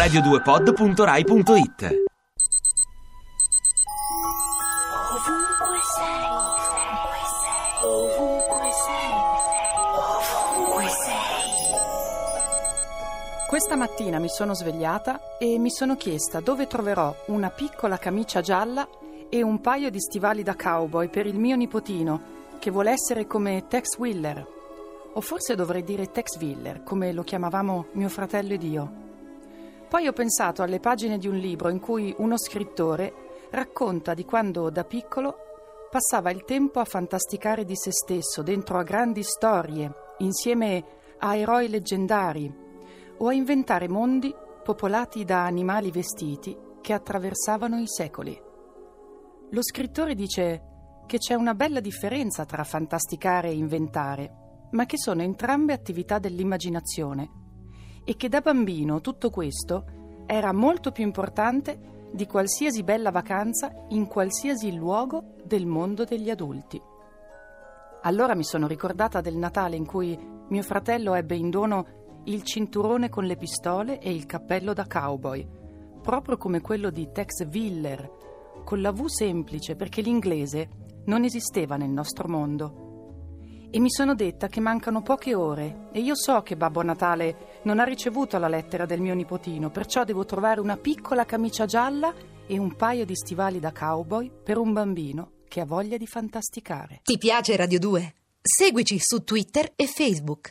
radio2pod.rai.it Questa mattina mi sono svegliata e mi sono chiesta dove troverò una piccola camicia gialla e un paio di stivali da cowboy per il mio nipotino, che vuole essere come Tex Wheeler. O forse dovrei dire Tex Wheeler, come lo chiamavamo mio fratello ed io. Poi ho pensato alle pagine di un libro in cui uno scrittore racconta di quando da piccolo passava il tempo a fantasticare di se stesso dentro a grandi storie, insieme a eroi leggendari, o a inventare mondi popolati da animali vestiti che attraversavano i secoli. Lo scrittore dice che c'è una bella differenza tra fantasticare e inventare, ma che sono entrambe attività dell'immaginazione e che da bambino tutto questo era molto più importante di qualsiasi bella vacanza in qualsiasi luogo del mondo degli adulti. Allora mi sono ricordata del Natale in cui mio fratello ebbe in dono il cinturone con le pistole e il cappello da cowboy, proprio come quello di Tex Willer, con la V semplice perché l'inglese non esisteva nel nostro mondo. E mi sono detta che mancano poche ore e io so che Babbo Natale non ha ricevuto la lettera del mio nipotino, perciò devo trovare una piccola camicia gialla e un paio di stivali da cowboy per un bambino che ha voglia di fantasticare. Ti piace Radio 2? Seguici su Twitter e Facebook.